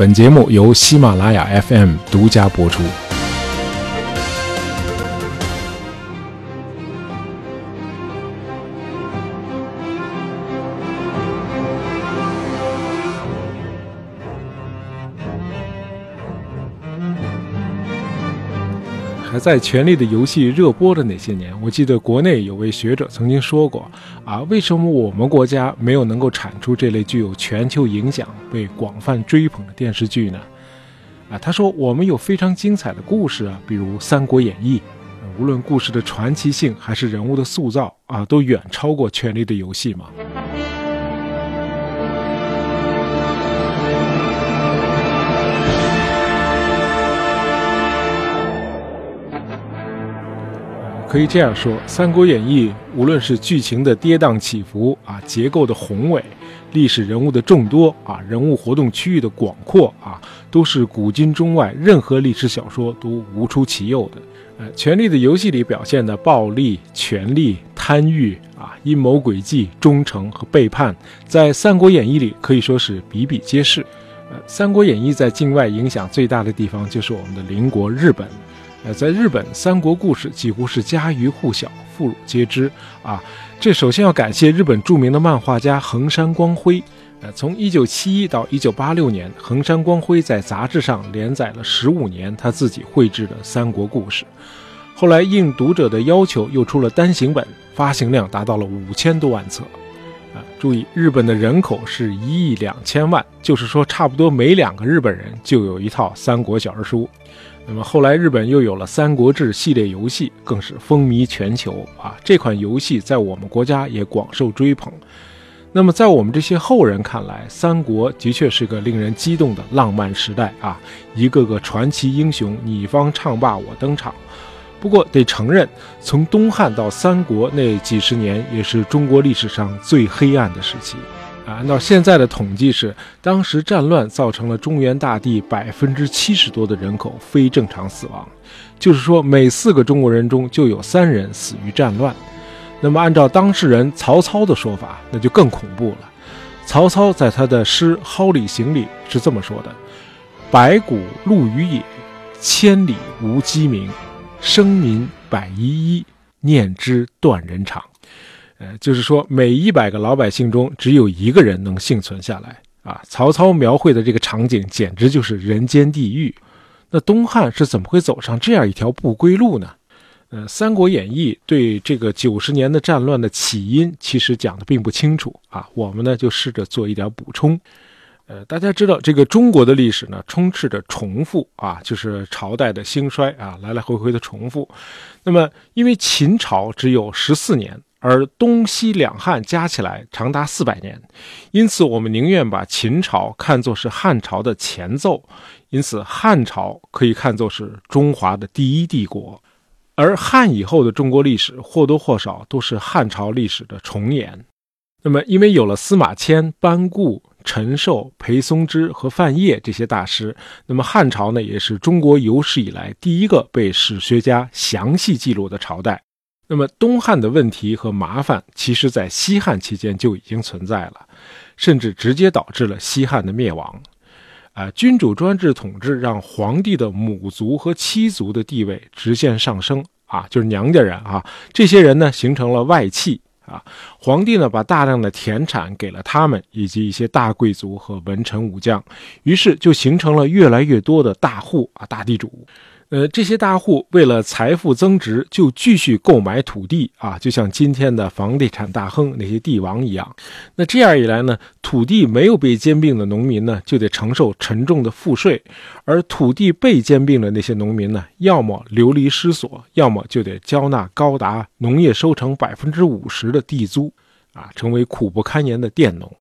本节目由喜马拉雅 FM 独家播出。在《权力的游戏》热播的那些年，我记得国内有位学者曾经说过：“啊，为什么我们国家没有能够产出这类具有全球影响、被广泛追捧的电视剧呢？”啊，他说：“我们有非常精彩的故事啊，比如《三国演义》，无论故事的传奇性还是人物的塑造啊，都远超过《权力的游戏》嘛。”可以这样说，《三国演义》无论是剧情的跌宕起伏啊，结构的宏伟，历史人物的众多啊，人物活动区域的广阔啊，都是古今中外任何历史小说都无出其右的。呃，《权力的游戏》里表现的暴力、权力、贪欲啊、阴谋诡计、忠诚和背叛，在《三国演义》里可以说是比比皆是。呃，《三国演义》在境外影响最大的地方就是我们的邻国日本。呃，在日本，三国故事几乎是家喻户晓、妇孺皆知啊。这首先要感谢日本著名的漫画家横山光辉。呃，从1971到1986年，横山光辉在杂志上连载了15年他自己绘制的三国故事。后来应读者的要求，又出了单行本，发行量达到了五千多万册。注意，日本的人口是一亿两千万，就是说，差不多每两个日本人就有一套三国小人书。那么后来，日本又有了《三国志》系列游戏，更是风靡全球啊！这款游戏在我们国家也广受追捧。那么在我们这些后人看来，三国的确是个令人激动的浪漫时代啊！一个个传奇英雄，你方唱罢我登场。不过得承认，从东汉到三国那几十年，也是中国历史上最黑暗的时期。啊按照现在的统计是，当时战乱造成了中原大地百分之七十多的人口非正常死亡，就是说每四个中国人中就有三人死于战乱。那么按照当事人曹操的说法，那就更恐怖了。曹操在他的诗《蒿里行》里是这么说的：“白骨露于野，千里无鸡鸣，生民百依一，念之断人肠。”呃，就是说，每一百个老百姓中，只有一个人能幸存下来啊！曹操描绘的这个场景，简直就是人间地狱。那东汉是怎么会走上这样一条不归路呢？呃，《三国演义》对这个九十年的战乱的起因，其实讲的并不清楚啊。我们呢，就试着做一点补充。呃，大家知道，这个中国的历史呢，充斥着重复啊，就是朝代的兴衰啊，来来回回的重复。那么，因为秦朝只有十四年。而东西两汉加起来长达四百年，因此我们宁愿把秦朝看作是汉朝的前奏，因此汉朝可以看作是中华的第一帝国，而汉以后的中国历史或多或少都是汉朝历史的重演。那么，因为有了司马迁、班固、陈寿、裴松之和范晔这些大师，那么汉朝呢，也是中国有史以来第一个被史学家详细记录的朝代。那么东汉的问题和麻烦，其实在西汉期间就已经存在了，甚至直接导致了西汉的灭亡。啊，君主专制统治让皇帝的母族和妻族的地位直线上升啊，就是娘家人啊，这些人呢形成了外戚啊。皇帝呢把大量的田产给了他们以及一些大贵族和文臣武将，于是就形成了越来越多的大户啊，大地主。呃，这些大户为了财富增值，就继续购买土地啊，就像今天的房地产大亨那些帝王一样。那这样一来呢，土地没有被兼并的农民呢，就得承受沉重的赋税；而土地被兼并的那些农民呢，要么流离失所，要么就得交纳高达农业收成百分之五十的地租，啊，成为苦不堪言的佃农。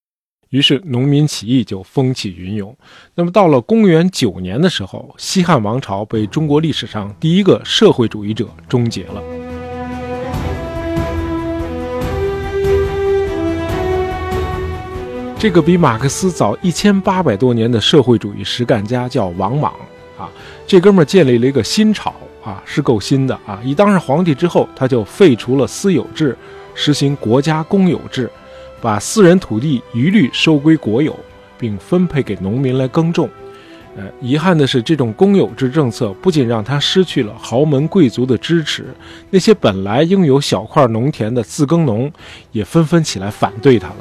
于是农民起义就风起云涌。那么到了公元九年的时候，西汉王朝被中国历史上第一个社会主义者终结了。这个比马克思早一千八百多年的社会主义实干家叫王莽啊，这哥们儿建立了一个新朝啊，是够新的啊！一当上皇帝之后，他就废除了私有制，实行国家公有制。把私人土地一律收归国有，并分配给农民来耕种。呃，遗憾的是，这种公有制政策不仅让他失去了豪门贵族的支持，那些本来拥有小块农田的自耕农也纷纷起来反对他了。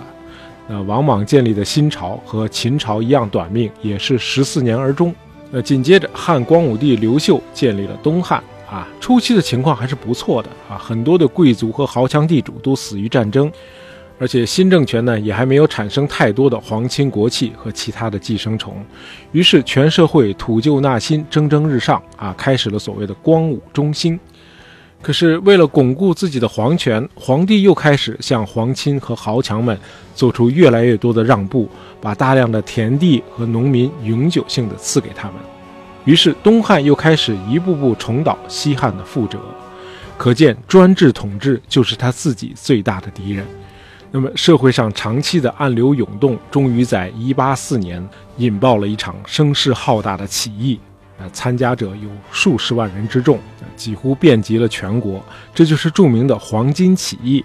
那王莽建立的新朝和秦朝一样短命，也是十四年而终。那紧接着，汉光武帝刘秀建立了东汉。啊，初期的情况还是不错的啊，很多的贵族和豪强地主都死于战争，而且新政权呢也还没有产生太多的皇亲国戚和其他的寄生虫，于是全社会土旧纳新，蒸蒸日上啊，开始了所谓的光武中兴。可是为了巩固自己的皇权，皇帝又开始向皇亲和豪强们做出越来越多的让步，把大量的田地和农民永久性的赐给他们。于是，东汉又开始一步步重蹈西汉的覆辙，可见专制统治就是他自己最大的敌人。那么，社会上长期的暗流涌动，终于在184年引爆了一场声势浩大的起义。呃，参加者有数十万人之众，几乎遍及了全国。这就是著名的黄巾起义。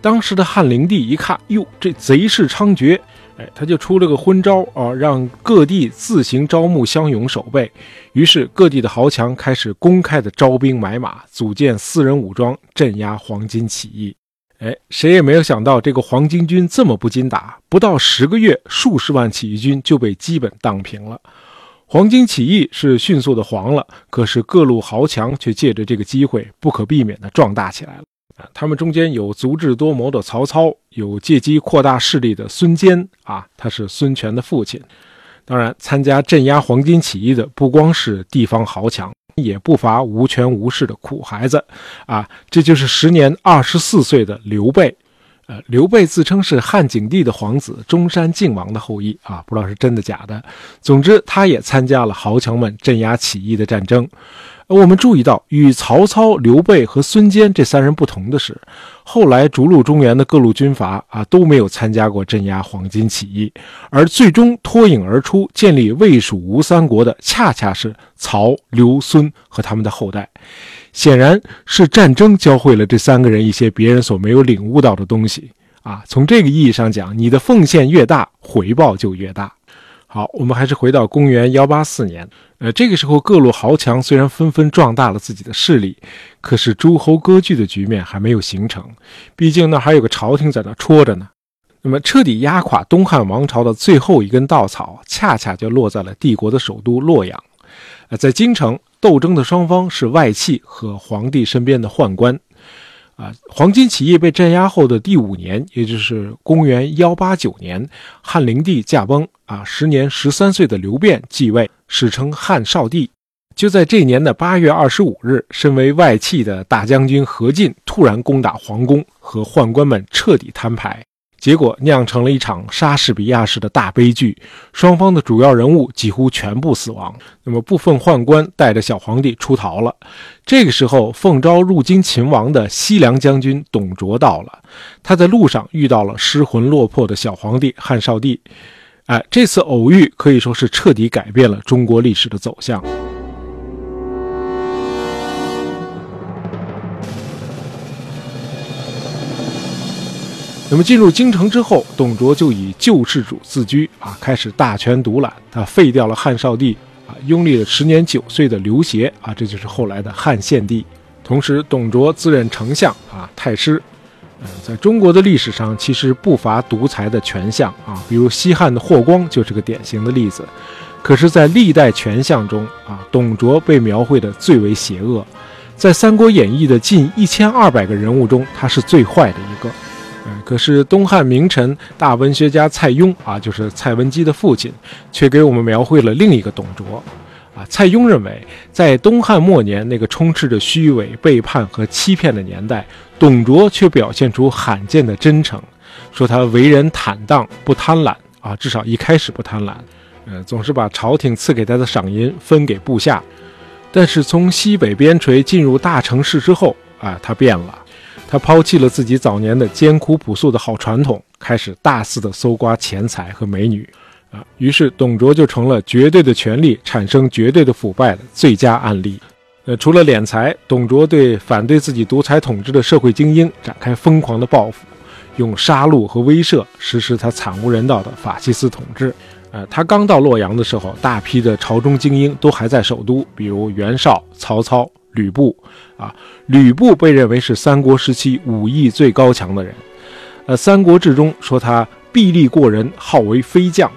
当时的汉灵帝一看，哟，这贼势猖獗。哎，他就出了个昏招啊，让各地自行招募乡勇守备。于是各地的豪强开始公开的招兵买马，组建私人武装镇压黄巾起义。哎，谁也没有想到这个黄巾军这么不经打，不到十个月，数十万起义军就被基本荡平了。黄巾起义是迅速的黄了，可是各路豪强却借着这个机会，不可避免的壮大起来了。他们中间有足智多谋的曹操，有借机扩大势力的孙坚啊，他是孙权的父亲。当然，参加镇压黄巾起义的不光是地方豪强，也不乏无权无势的苦孩子啊。这就是时年二十四岁的刘备。呃，刘备自称是汉景帝的皇子，中山靖王的后裔啊，不知道是真的假的。总之，他也参加了豪强们镇压起义的战争。我们注意到，与曹操、刘备和孙坚这三人不同的是，后来逐鹿中原的各路军阀啊都没有参加过镇压黄巾起义，而最终脱颖而出、建立魏、蜀、吴三国的，恰恰是曹、刘、孙和他们的后代。显然是战争教会了这三个人一些别人所没有领悟到的东西啊。从这个意义上讲，你的奉献越大，回报就越大。好，我们还是回到公元幺八四年。呃，这个时候各路豪强虽然纷纷壮大了自己的势力，可是诸侯割据的局面还没有形成。毕竟那还有个朝廷在那戳着呢。那么彻底压垮东汉王朝的最后一根稻草，恰恰就落在了帝国的首都洛阳。呃，在京城斗争的双方是外戚和皇帝身边的宦官。啊，黄巾起义被镇压后的第五年，也就是公元幺八九年，汉灵帝驾崩。啊，时年十三岁的刘辩继位，史称汉少帝。就在这年的八月二十五日，身为外戚的大将军何进突然攻打皇宫，和宦官们彻底摊牌。结果酿成了一场莎士比亚式的大悲剧，双方的主要人物几乎全部死亡。那么部分宦官带着小皇帝出逃了。这个时候，奉诏入京勤王的西凉将军董卓到了，他在路上遇到了失魂落魄的小皇帝汉少帝。哎，这次偶遇可以说是彻底改变了中国历史的走向。那么进入京城之后，董卓就以救世主自居啊，开始大权独揽。他废掉了汉少帝啊，拥立了时年九岁的刘协啊，这就是后来的汉献帝。同时，董卓自任丞相啊，太师。嗯，在中国的历史上，其实不乏独裁的权相啊，比如西汉的霍光就是个典型的例子。可是，在历代权相中啊，董卓被描绘的最为邪恶。在《三国演义》的近一千二百个人物中，他是最坏的。可是东汉名臣大文学家蔡邕啊，就是蔡文姬的父亲，却给我们描绘了另一个董卓啊。蔡邕认为，在东汉末年那个充斥着虚伪、背叛和欺骗的年代，董卓却表现出罕见的真诚，说他为人坦荡，不贪婪啊，至少一开始不贪婪，呃，总是把朝廷赐给他的赏银分给部下。但是从西北边陲进入大城市之后啊，他变了。他抛弃了自己早年的艰苦朴素的好传统，开始大肆的搜刮钱财和美女，啊，于是董卓就成了绝对的权力产生绝对的腐败的最佳案例。呃，除了敛财，董卓对反对自己独裁统治的社会精英展开疯狂的报复，用杀戮和威慑实施他惨无人道的法西斯统治。呃，他刚到洛阳的时候，大批的朝中精英都还在首都，比如袁绍、曹操、吕布。啊，吕布被认为是三国时期武艺最高强的人。呃，《三国志》中说他臂力过人，号为飞将。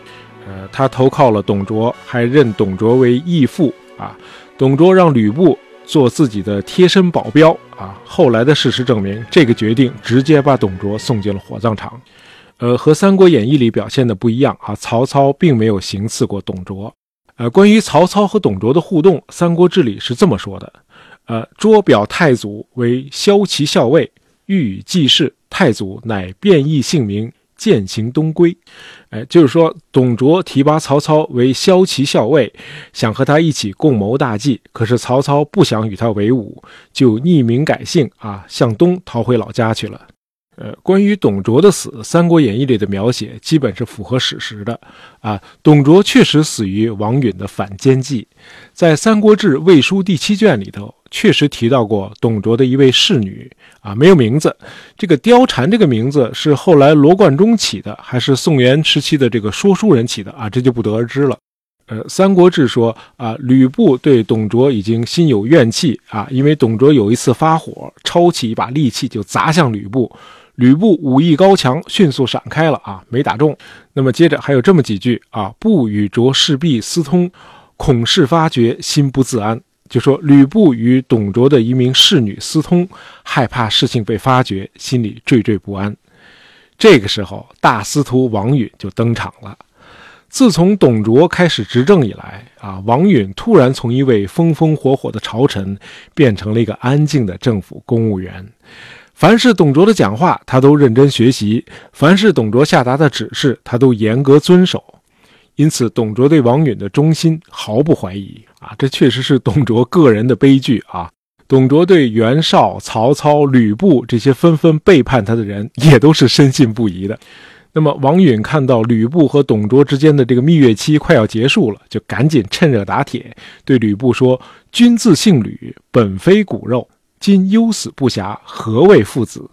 呃，他投靠了董卓，还认董卓为义父。啊，董卓让吕布做自己的贴身保镖。啊，后来的事实证明，这个决定直接把董卓送进了火葬场。呃，和《三国演义》里表现的不一样啊，曹操并没有行刺过董卓。呃，关于曹操和董卓的互动，《三国志》里是这么说的：呃，卓表太祖为骁骑校尉，欲以济事，太祖乃变异姓名，渐行东归。哎，就是说，董卓提拔曹操为骁骑校尉，想和他一起共谋大计，可是曹操不想与他为伍，就匿名改姓啊，向东逃回老家去了。呃，关于董卓的死，《三国演义》里的描写基本是符合史实的。啊，董卓确实死于王允的反间计。在《三国志·魏书》第七卷里头，确实提到过董卓的一位侍女，啊，没有名字。这个貂蝉这个名字是后来罗贯中起的，还是宋元时期的这个说书人起的？啊，这就不得而知了。呃，《三国志》说啊，吕布对董卓已经心有怨气啊，因为董卓有一次发火，抄起一把利器就砸向吕布。吕布武艺高强，迅速闪开了啊，没打中。那么接着还有这么几句啊：“不与卓势必私通，恐事发觉，心不自安。”就说吕布与董卓的一名侍女私通，害怕事情被发觉，心里惴惴不安。这个时候，大司徒王允就登场了。自从董卓开始执政以来啊，王允突然从一位风风火火的朝臣，变成了一个安静的政府公务员。凡是董卓的讲话，他都认真学习；凡是董卓下达的指示，他都严格遵守。因此，董卓对王允的忠心毫不怀疑啊！这确实是董卓个人的悲剧啊！董卓对袁绍、曹操、吕布这些纷纷背叛他的人，也都是深信不疑的。那么，王允看到吕布和董卓之间的这个蜜月期快要结束了，就赶紧趁热打铁，对吕布说：“君自姓吕，本非骨肉。”今忧死不暇，何谓父子？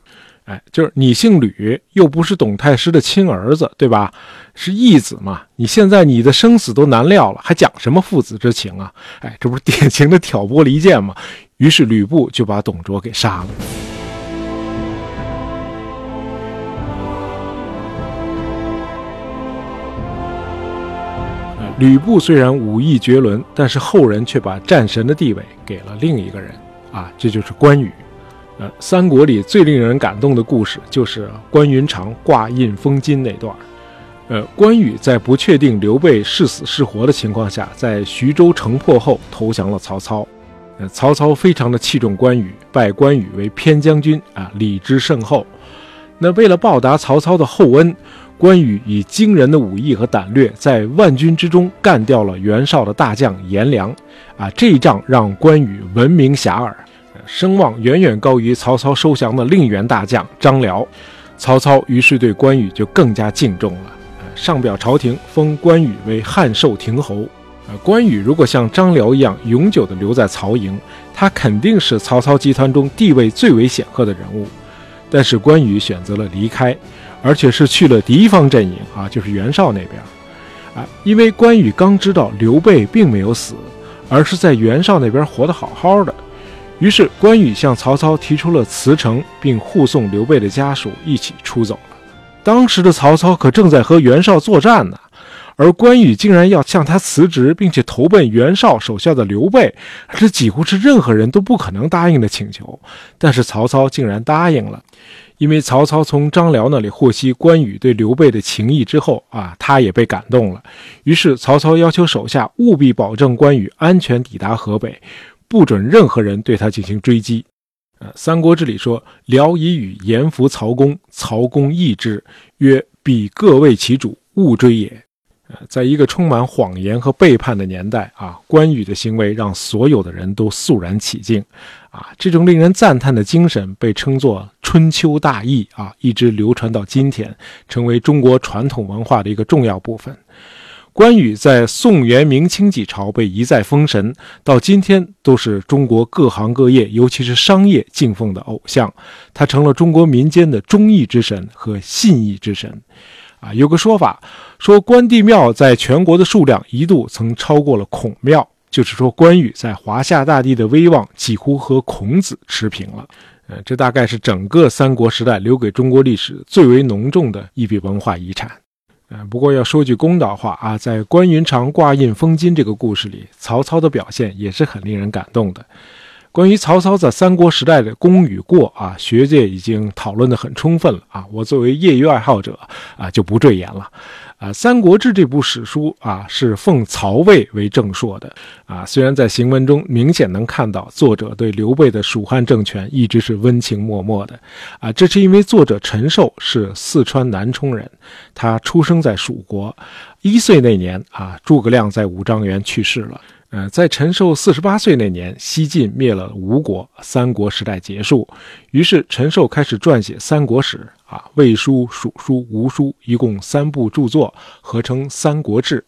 哎，就是你姓吕，又不是董太师的亲儿子，对吧？是义子嘛？你现在你的生死都难料了，还讲什么父子之情啊？哎，这不是典型的挑拨离间吗？于是吕布就把董卓给杀了。吕布虽然武艺绝伦，但是后人却把战神的地位给了另一个人。啊，这就是关羽。呃，三国里最令人感动的故事就是关云长挂印封金那段呃，关羽在不确定刘备是死是活的情况下，在徐州城破后投降了曹操。呃，曹操非常的器重关羽，拜关羽为偏将军啊，礼之甚厚。那为了报答曹操的厚恩，关羽以惊人的武艺和胆略，在万军之中干掉了袁绍的大将颜良。啊，这一仗让关羽闻名遐迩。声望远远高于曹操收降的另一员大将张辽，曹操于是对关羽就更加敬重了。上表朝廷封关羽为汉寿亭侯。关羽如果像张辽一样永久的留在曹营，他肯定是曹操集团中地位最为显赫的人物。但是关羽选择了离开，而且是去了敌方阵营啊，就是袁绍那边。啊，因为关羽刚知道刘备并没有死，而是在袁绍那边活得好好的。于是，关羽向曹操提出了辞呈，并护送刘备的家属一起出走了。当时的曹操可正在和袁绍作战呢，而关羽竟然要向他辞职，并且投奔袁绍手下的刘备，这几乎是任何人都不可能答应的请求。但是曹操竟然答应了，因为曹操从张辽那里获悉关羽对刘备的情谊之后啊，他也被感动了。于是曹操要求手下务必保证关羽安全抵达河北。不准任何人对他进行追击。呃，《三国志》里说：“辽以语言服曹公，曹公义之，曰：‘彼各为其主，勿追也。’”呃，在一个充满谎言和背叛的年代啊，关羽的行为让所有的人都肃然起敬。啊，这种令人赞叹的精神被称作“春秋大义”啊，一直流传到今天，成为中国传统文化的一个重要部分。关羽在宋元明清几朝被一再封神，到今天都是中国各行各业，尤其是商业敬奉的偶像。他成了中国民间的忠义之神和信义之神。啊，有个说法说，关帝庙在全国的数量一度曾超过了孔庙，就是说关羽在华夏大地的威望几乎和孔子持平了。呃，这大概是整个三国时代留给中国历史最为浓重的一笔文化遗产。嗯，不过要说句公道话啊，在关云长挂印封金这个故事里，曹操的表现也是很令人感动的。关于曹操在三国时代的功与过啊，学界已经讨论得很充分了啊。我作为业余爱好者啊，就不赘言了。啊，《三国志》这部史书啊，是奉曹魏为正朔的啊。虽然在行文中明显能看到作者对刘备的蜀汉政权一直是温情脉脉的啊，这是因为作者陈寿是四川南充人，他出生在蜀国，一岁那年啊，诸葛亮在五丈原去世了。呃，在陈寿四十八岁那年，西晋灭了吴国，三国时代结束。于是陈寿开始撰写三国史，啊，魏书、蜀书、吴书，一共三部著作，合称《三国志》。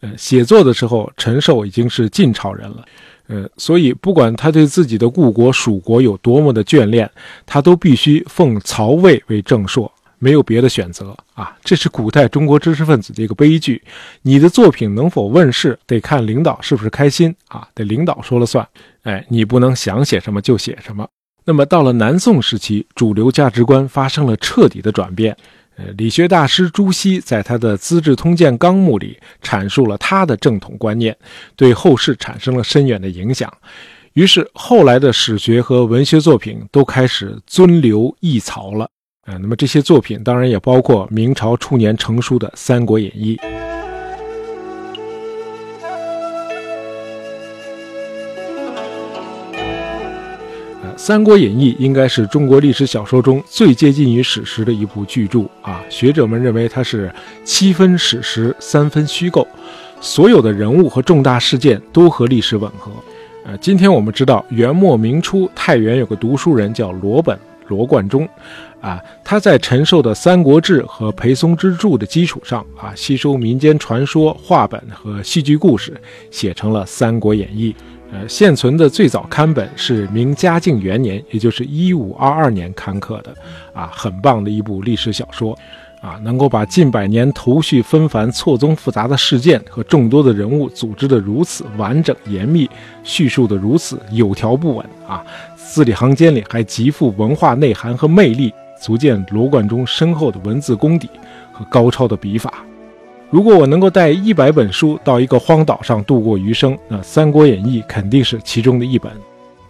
呃，写作的时候，陈寿已经是晋朝人了，呃，所以不管他对自己的故国蜀国有多么的眷恋，他都必须奉曹魏为正朔。没有别的选择啊！这是古代中国知识分子的一个悲剧。你的作品能否问世，得看领导是不是开心啊，得领导说了算。哎，你不能想写什么就写什么。那么到了南宋时期，主流价值观发生了彻底的转变。呃，理学大师朱熹在他的《资治通鉴纲目》里阐述了他的正统观念，对后世产生了深远的影响。于是后来的史学和文学作品都开始尊刘抑曹了。啊，那么这些作品当然也包括明朝初年成书的《三国演义》。《三国演义》应该是中国历史小说中最接近于史实的一部巨著啊！学者们认为它是七分史实，三分虚构，所有的人物和重大事件都和历史吻合。呃，今天我们知道，元末明初太原有个读书人叫罗本。罗贯中，啊，他在陈寿的《三国志》和裴松之著的基础上，啊，吸收民间传说、话本和戏剧故事，写成了《三国演义》。呃，现存的最早刊本是明嘉靖元年，也就是一五二二年刊刻的，啊，很棒的一部历史小说。啊，能够把近百年头绪纷繁、错综复杂的事件和众多的人物组织得如此完整严密，叙述得如此有条不紊啊，字里行间里还极富文化内涵和魅力，足见罗贯中深厚的文字功底和高超的笔法。如果我能够带一百本书到一个荒岛上度过余生，那《三国演义》肯定是其中的一本。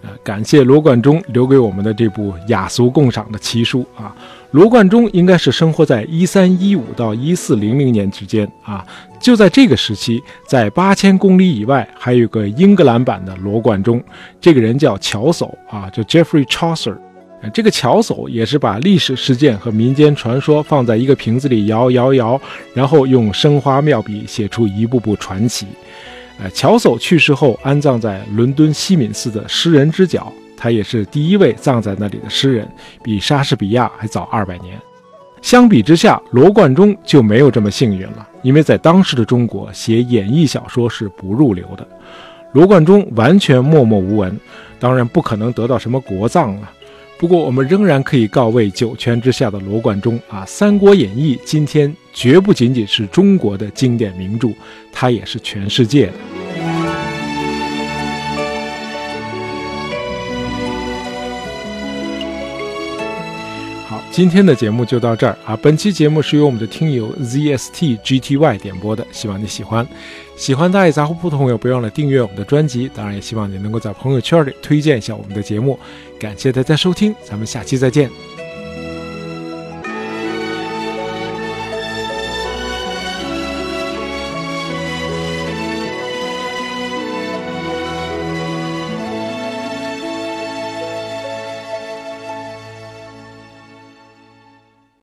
呃，感谢罗贯中留给我们的这部雅俗共赏的奇书啊！罗贯中应该是生活在一三一五到一四零零年之间啊，就在这个时期，在八千公里以外还有个英格兰版的罗贯中，这个人叫乔叟啊，叫 Jeffrey Chaucer。这个乔叟也是把历史事件和民间传说放在一个瓶子里摇摇摇，然后用生花妙笔写出一部部传奇。呃，乔叟去世后安葬在伦敦西敏寺的诗人之角，他也是第一位葬在那里的诗人，比莎士比亚还早二百年。相比之下，罗贯中就没有这么幸运了，因为在当时的中国写演义小说是不入流的。罗贯中完全默默无闻，当然不可能得到什么国葬了。不过，我们仍然可以告慰九泉之下的罗贯中啊，《三国演义》今天绝不仅仅是中国的经典名著，它也是全世界的。今天的节目就到这儿啊。本期节目是由我们的听友 zstgty 点播的，希望你喜欢。喜欢大爷杂货铺的朋友，别忘了订阅我们的专辑。当然，也希望你能够在朋友圈里推荐一下我们的节目。感谢大家收听，咱们下期再见。